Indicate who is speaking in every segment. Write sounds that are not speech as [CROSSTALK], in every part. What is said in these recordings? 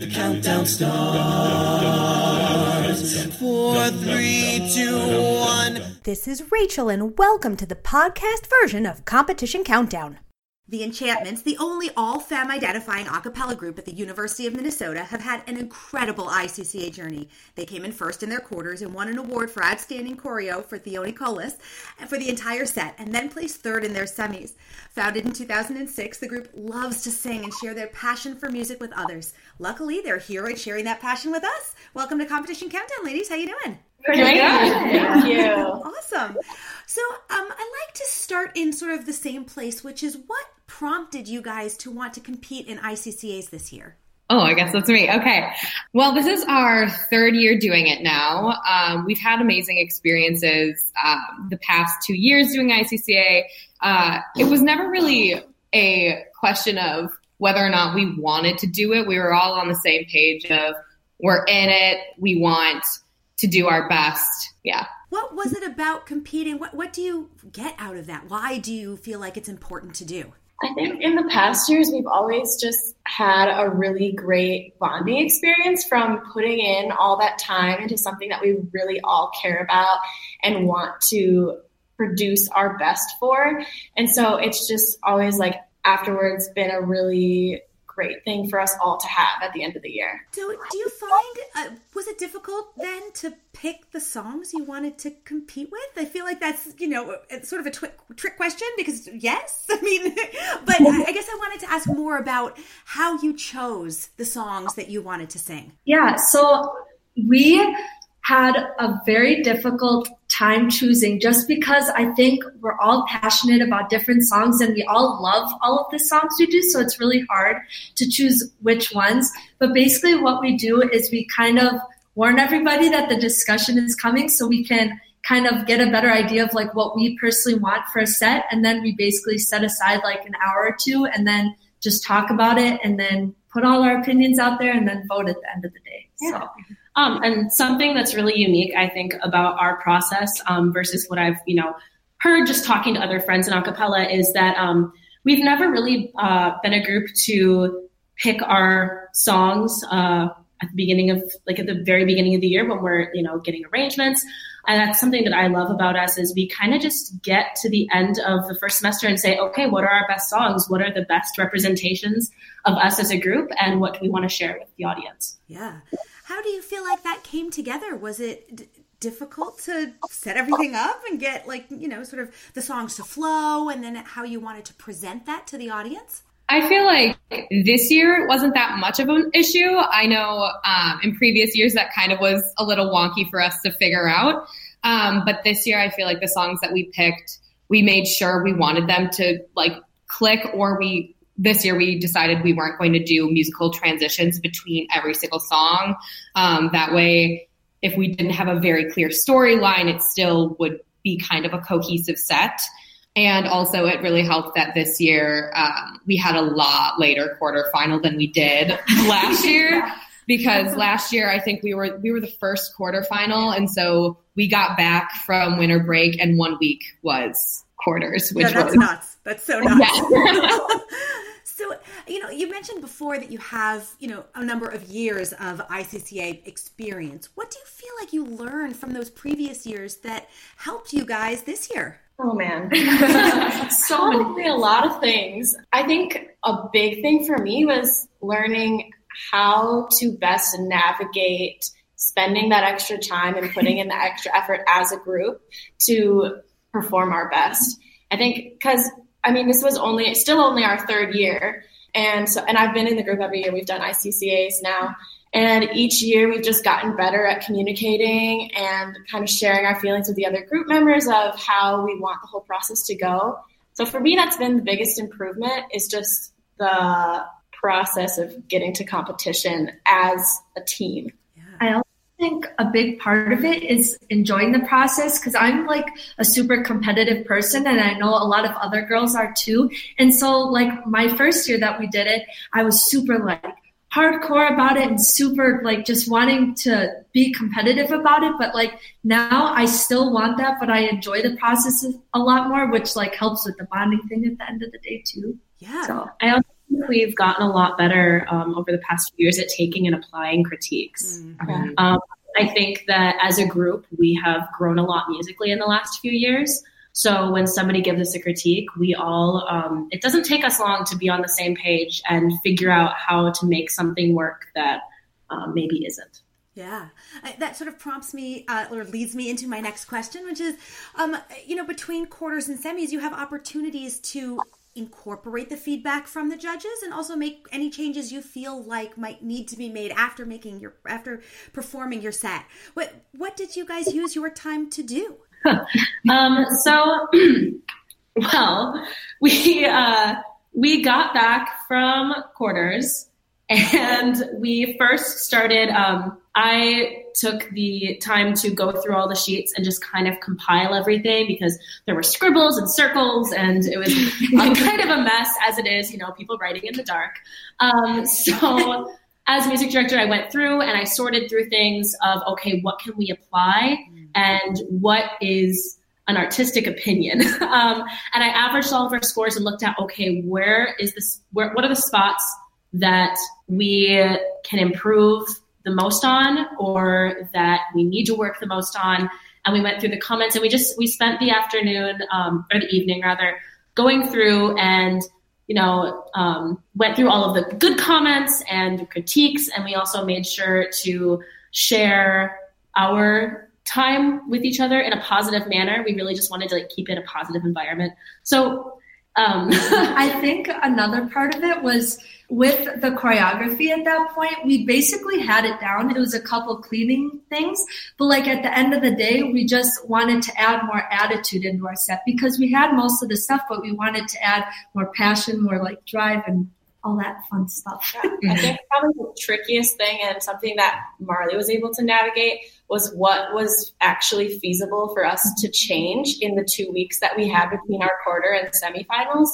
Speaker 1: The countdown starts. Four, three, two, one.
Speaker 2: This is Rachel, and welcome to the podcast version of Competition Countdown. The Enchantments, the only all femme identifying a cappella group at the University of Minnesota, have had an incredible ICCA journey. They came in first in their quarters and won an award for Outstanding Choreo for Theoni Colas for the entire set, and then placed third in their semis. Founded in 2006, the group loves to sing and share their passion for music with others. Luckily, they're here and sharing that passion with us. Welcome to Competition Countdown, ladies. How you doing?
Speaker 3: Pretty good. Thank you.
Speaker 2: Awesome. So, um, I'd like to start in sort of the same place, which is what prompted you guys to want to compete in ICCAs this year?
Speaker 3: Oh, I guess that's me. Okay. Well, this is our third year doing it now. Um, we've had amazing experiences um, the past two years doing ICCA. Uh, it was never really a question of whether or not we wanted to do it. We were all on the same page of we're in it. We want to do our best. Yeah.
Speaker 2: What was it about competing? What what do you get out of that? Why do you feel like it's important to do?
Speaker 4: I think in the past years, we've always just had a really great bonding experience from putting in all that time into something that we really all care about and want to produce our best for. And so it's just always like afterwards been a really great thing for us all to have at the end of the year.
Speaker 2: So, do you find uh, was it difficult then to pick the songs you wanted to compete with? I feel like that's you know sort of a twi- trick question because yes, [LAUGHS] I mean, but I guess I wanted to ask more about how you chose the songs that you wanted to sing.
Speaker 5: Yeah, so we had a very difficult time choosing just because I think we're all passionate about different songs and we all love all of the songs we do. So it's really hard to choose which ones. But basically, what we do is we kind of warn everybody that the discussion is coming so we can kind of get a better idea of like what we personally want for a set. And then we basically set aside like an hour or two and then just talk about it and then put all our opinions out there and then vote at the end of the day. Yeah. So
Speaker 6: um, and something that's really unique, I think, about our process um, versus what I've, you know, heard just talking to other friends in acapella is that um, we've never really uh, been a group to pick our songs uh, at the beginning of, like at the very beginning of the year when we're, you know, getting arrangements. And that's something that I love about us is we kind of just get to the end of the first semester and say, okay, what are our best songs? What are the best representations of us as a group? And what do we want to share with the audience?
Speaker 2: Yeah. How do you feel like that came together? Was it d- difficult to set everything up and get like, you know, sort of the songs to flow and then how you wanted to present that to the audience?
Speaker 3: I feel like this year it wasn't that much of an issue. I know um, in previous years that kind of was a little wonky for us to figure out. Um, but this year, I feel like the songs that we picked, we made sure we wanted them to like click or we this year we decided we weren't going to do musical transitions between every single song. Um, that way, if we didn't have a very clear storyline, it still would be kind of a cohesive set. And also, it really helped that this year um, we had a lot later quarterfinal than we did [LAUGHS] last year. Because last year, I think we were we were the first quarterfinal, and so we got back from winter break, and one week was quarters, which
Speaker 2: that's
Speaker 3: was
Speaker 2: nuts. That's so nuts. [LAUGHS] Yeah. [LAUGHS] So, you know, you mentioned before that you have, you know, a number of years of ICCA experience. What do you feel like you learned from those previous years that helped you guys this year?
Speaker 4: Oh man, [LAUGHS] so probably a lot of things. I think a big thing for me was learning how to best navigate spending that extra time and putting in the extra effort as a group to perform our best. I think because I mean, this was only still only our third year, and so and I've been in the group every year. We've done ICCAs now, and each year we've just gotten better at communicating and kind of sharing our feelings with the other group members of how we want the whole process to go. So for me, that's been the biggest improvement is just the process of getting to competition as a team.
Speaker 5: Think a big part of it is enjoying the process because I'm like a super competitive person and I know a lot of other girls are too. And so like my first year that we did it, I was super like hardcore about it and super like just wanting to be competitive about it. But like now I still want that, but I enjoy the process a lot more, which like helps with the bonding thing at the end of the day too.
Speaker 2: Yeah.
Speaker 5: So I also
Speaker 6: we've gotten a lot better um, over the past few years at taking and applying critiques. Mm-hmm. Um, I think that as a group, we have grown a lot musically in the last few years. So when somebody gives us a critique, we all, um, it doesn't take us long to be on the same page and figure out how to make something work that um, maybe isn't.
Speaker 2: Yeah, that sort of prompts me uh, or leads me into my next question, which is, um, you know, between quarters and semis, you have opportunities to incorporate the feedback from the judges and also make any changes you feel like might need to be made after making your after performing your set. What what did you guys use your time to do? [LAUGHS]
Speaker 6: um, so, [CLEARS THROAT] well, [LAUGHS] we uh, we got back from quarters and we first started. Um, I took the time to go through all the sheets and just kind of compile everything because there were scribbles and circles and it was [LAUGHS] kind of a mess as it is, you know, people writing in the dark. Um, so as music director, I went through and I sorted through things of, okay, what can we apply and what is an artistic opinion. [LAUGHS] um, and I averaged all of our scores and looked at, okay, where is this, where, what are the spots that we can improve the most on or that we need to work the most on. And we went through the comments and we just we spent the afternoon um, or the evening rather going through and you know um, went through all of the good comments and critiques. And we also made sure to share our time with each other in a positive manner. We really just wanted to like keep it a positive environment. So um, [LAUGHS]
Speaker 5: i think another part of it was with the choreography at that point, we basically had it down. It was a couple cleaning things, but like at the end of the day, we just wanted to add more attitude into our set because we had most of the stuff, but we wanted to add more passion, more like drive and all that fun stuff.
Speaker 4: Yeah, [LAUGHS] I think probably the trickiest thing and something that Marley was able to navigate was what was actually feasible for us to change in the two weeks that we had between our quarter and semifinals.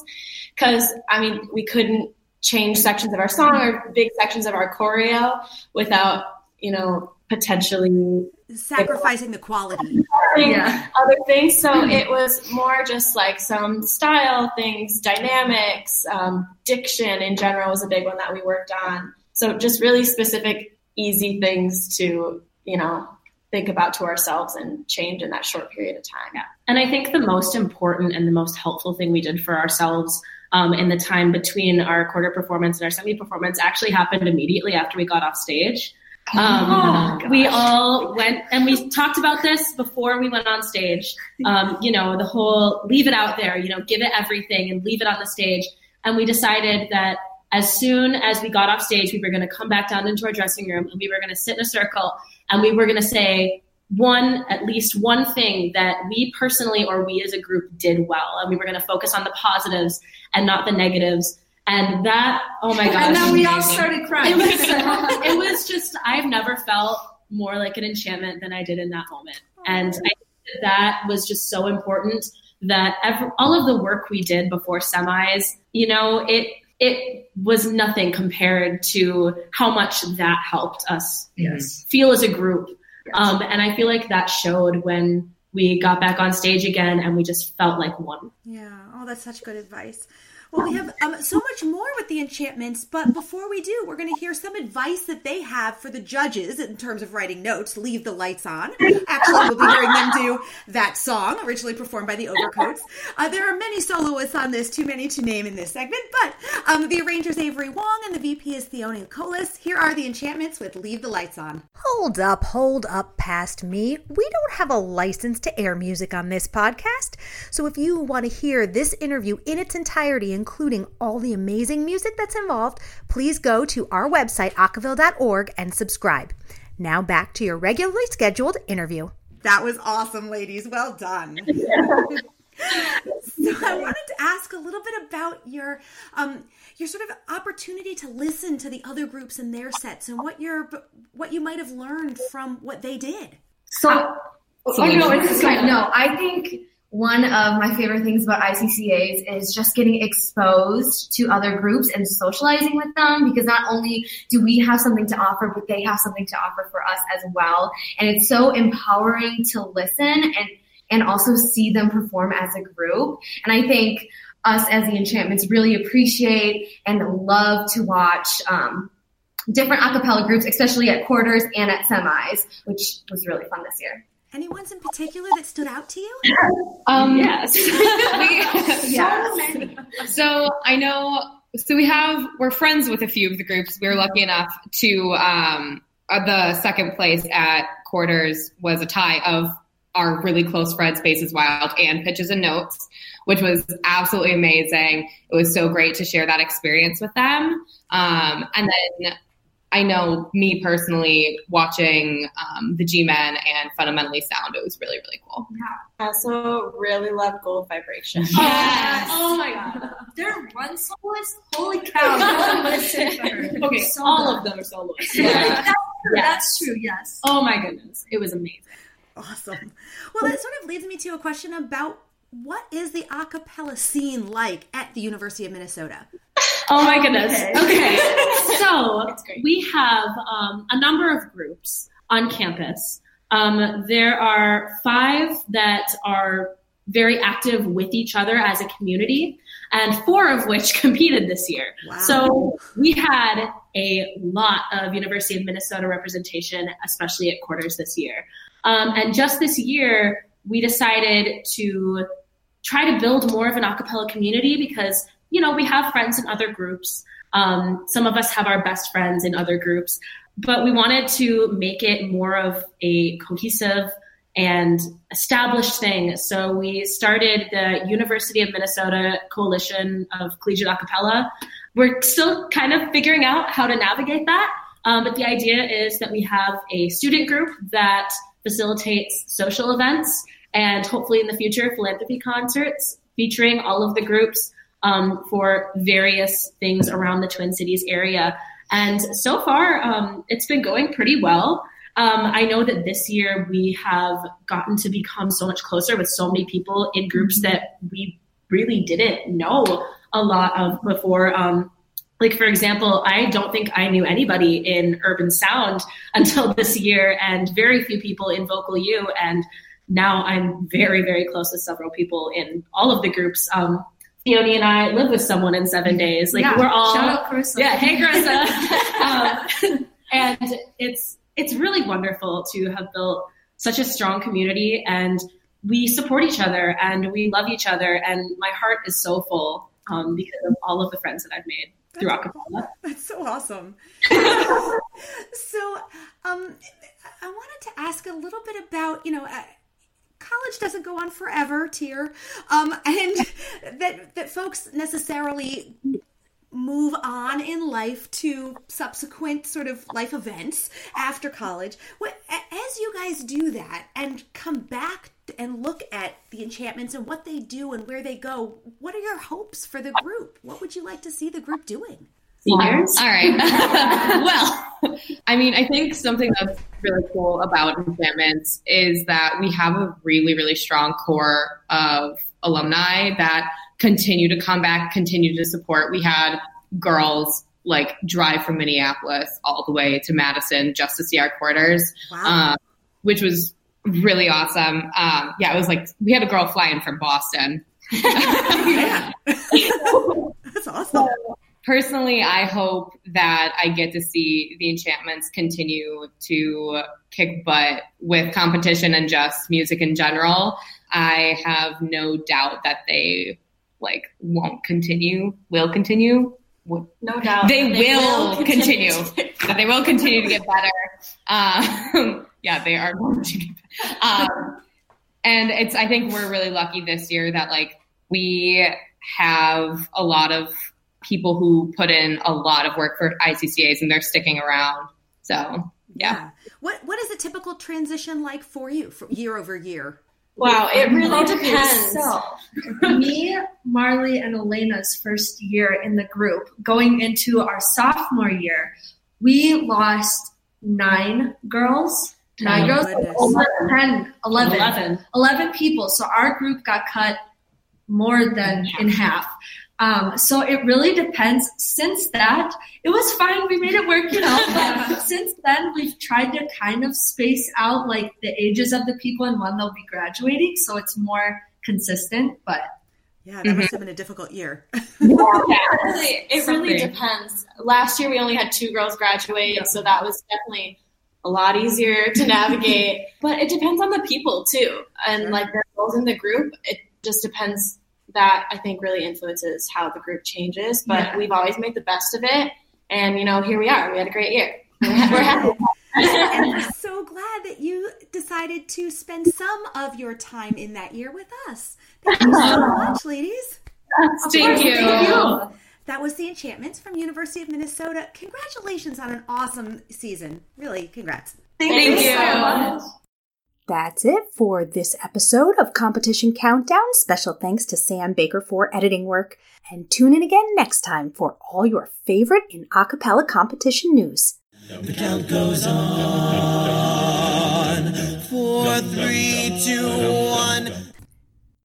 Speaker 4: Because, I mean, we couldn't change sections of our song or big sections of our choreo without, you know, potentially
Speaker 2: sacrificing the quality.
Speaker 4: Yeah. Other things. So it was more just like some style things, dynamics, um, diction in general was a big one that we worked on. So just really specific, easy things to, you know, think about to ourselves and change in that short period of time.
Speaker 6: Yeah. And I think the most important and the most helpful thing we did for ourselves um, in the time between our quarter performance and our semi performance actually happened immediately after we got off stage. Um, oh, we all went and we talked about this before we went on stage. Um, you know, the whole leave it out there, you know, give it everything and leave it on the stage. And we decided that as soon as we got off stage, we were going to come back down into our dressing room and we were going to sit in a circle and we were going to say, one at least one thing that we personally or we as a group did well and we were going to focus on the positives and not the negatives and that oh my god
Speaker 5: and then we all started crying
Speaker 6: it was, [LAUGHS] it was just i've never felt more like an enchantment than i did in that moment and I, that was just so important that every, all of the work we did before semis you know it it was nothing compared to how much that helped us
Speaker 5: yes.
Speaker 6: feel as a group um, and I feel like that showed when we got back on stage again and we just felt like one.
Speaker 2: Yeah. Oh, that's such good advice. Well, we have um, so much more with the enchantments, but before we do, we're going to hear some advice that they have for the judges in terms of writing notes. Leave the lights on. Actually, we'll be hearing them do that song, originally performed by the Overcoats. Uh, there are many soloists on this, too many to name in this segment, but um, the arranger's Avery Wong and the VP is Theone Colas. Here are the enchantments with Leave the Lights On. Hold up, hold up past me. We don't have a license to air music on this podcast, so if you want to hear this interview in its entirety, including all the amazing music that's involved, please go to our website, acaville.org, and subscribe. Now back to your regularly scheduled interview. That was awesome, ladies. Well done. [LAUGHS] so I wanted to ask a little bit about your um, your sort of opportunity to listen to the other groups and their sets and what your what you might have learned from what they did.
Speaker 7: So, oh, no, it's No, I think one of my favorite things about ICCAs is just getting exposed to other groups and socializing with them because not only do we have something to offer, but they have something to offer for us as well. And it's so empowering to listen and, and also see them perform as a group. And I think us as the Enchantments really appreciate and love to watch um, different a cappella groups, especially at quarters and at semis, which was really fun this year.
Speaker 2: Any ones in particular that stood out to you? [LAUGHS]
Speaker 3: Um,
Speaker 6: Yes. [LAUGHS]
Speaker 3: we-
Speaker 7: yes.
Speaker 3: So I know. So we have we're friends with a few of the groups. We were lucky enough to um, uh, the second place at quarters was a tie of our really close friends, Faces Wild and Pitches and Notes, which was absolutely amazing. It was so great to share that experience with them. Um, and then I know me personally watching um, the G Men and Fundamentally Sound. It was really really cool. Yeah.
Speaker 4: I also really love Gold Vibration. [LAUGHS]
Speaker 6: Yes.
Speaker 5: Oh my god. Their one soloist, holy cow. no one [LAUGHS] listened to her.
Speaker 6: Okay,
Speaker 5: So
Speaker 6: all
Speaker 5: good.
Speaker 6: of them are soloists.
Speaker 5: Yeah, that's, true,
Speaker 6: Yes.
Speaker 5: that's true, yes.
Speaker 6: Oh my goodness, it was amazing.
Speaker 2: Awesome. Well, that sort of leads me to a question about what is the a cappella scene like at the University of Minnesota?
Speaker 6: Oh my goodness.
Speaker 5: Okay. [LAUGHS]
Speaker 6: So we have um, a number of groups on campus. Um, there are five that are very active with each other as a community, and four of which [LAUGHS] competed this year.
Speaker 2: Wow.
Speaker 6: So we had a lot of University of Minnesota representation, especially at quarters this year. Um, and just this year, we decided to try to build more of an a cappella community because, you know, we have friends in other groups. Um, some of us have our best friends in other groups, but we wanted to make it more of a cohesive and established thing. So we started the University of Minnesota Coalition of Collegiate A Cappella. We're still kind of figuring out how to navigate that. Um, but the idea is that we have a student group that facilitates social events and hopefully in the future philanthropy concerts featuring all of the groups um, for various things around the Twin Cities area. And so far, um, it's been going pretty well. Um, I know that this year we have gotten to become so much closer with so many people in groups that we really didn't know a lot of before. Um, like for example, I don't think I knew anybody in urban sound [LAUGHS] until this year, and very few people in vocal U. And now I'm very, very close to several people in all of the groups. Um, Theone and I live with someone in seven days. Like
Speaker 5: Yeah,
Speaker 6: we're all
Speaker 5: Shout out Carissa.
Speaker 6: yeah, hey Carissa. [LAUGHS] um, and it's it's really wonderful to have built such a strong community, and we support each other and we love each other, and my heart is so full um, because of all of the friends that I've made through acapella.
Speaker 2: That's so awesome. [LAUGHS] so, um, I wanted to ask a little bit about, you know, uh, college doesn't go on forever, Tier, um, and folks necessarily move on in life to subsequent sort of life events after college. As you guys do that and come back and look at the enchantments and what they do and where they go, what are your hopes for the group? What would you like to see the group doing?
Speaker 6: Seniors.
Speaker 3: All right. [LAUGHS] well, I mean, I think something that's really cool about enchantments is that we have a really, really strong core of alumni that continue to come back, continue to support. We had girls like drive from Minneapolis all the way to Madison just to see our quarters,
Speaker 2: Wow.
Speaker 3: um, which was really awesome. Um, yeah, it was like we had a girl flying from Boston. [LAUGHS]
Speaker 2: yeah. [LAUGHS] That's awesome.
Speaker 3: personally, I hope that I get to see the enchantments continue to kick butt with competition and just music in general. I have no doubt that they like won't continue, will continue.
Speaker 4: No doubt.
Speaker 3: They,
Speaker 4: that
Speaker 3: will, continue.
Speaker 4: to get
Speaker 3: that they will continue to get better. Um, yeah, they are going to get better. Um, and it's, I think we're really lucky this year that like we have a lot of people who put in a lot of work for ICCAs and they're sticking around. So yeah.
Speaker 2: What what is a typical transition like for you from year over year?
Speaker 4: Wow, it really depends.
Speaker 5: So, me, Marley, and Elena's first year in the group, going into our sophomore year, we lost nine girls. Nine
Speaker 2: Oh,
Speaker 5: girls,
Speaker 2: goodness.
Speaker 5: over 10, 11,
Speaker 6: 11.
Speaker 5: 11 people. So our group got cut more than in half. Um, so it really depends. Since that, it was fine. We made it work, you know. But [LAUGHS] since then, we've tried to kind of space out like the ages of the people and when they'll be graduating, so it's more consistent. But
Speaker 2: Yeah, that mm-hmm. must have been a difficult year. [LAUGHS]
Speaker 4: yeah, [LAUGHS] it really, it really depends. Last year we only had two girls graduate, yeah. so that was definitely a lot easier to navigate. but it depends on the people too, and sure. like the roles in the group. It just depends. That I think really influences how the group changes. But yeah. we've always made the best of it, and you know, here we are. We had a great year. [LAUGHS] We're happy.
Speaker 2: and [LAUGHS] we're so glad that you decided to spend some of your time in that year with us. Thank you so [LAUGHS] much, ladies.
Speaker 3: Thank you. Thank you.
Speaker 2: That was the Enchantments from University of Minnesota. Congratulations on an awesome season. Really, congrats.
Speaker 3: Thank, Thank you. you so much.
Speaker 2: That's it for this episode of Competition Countdown. Special thanks to Sam Baker for editing work. And tune in again next time for all your favorite in acapella competition news.
Speaker 1: The count goes on. Four, three, two,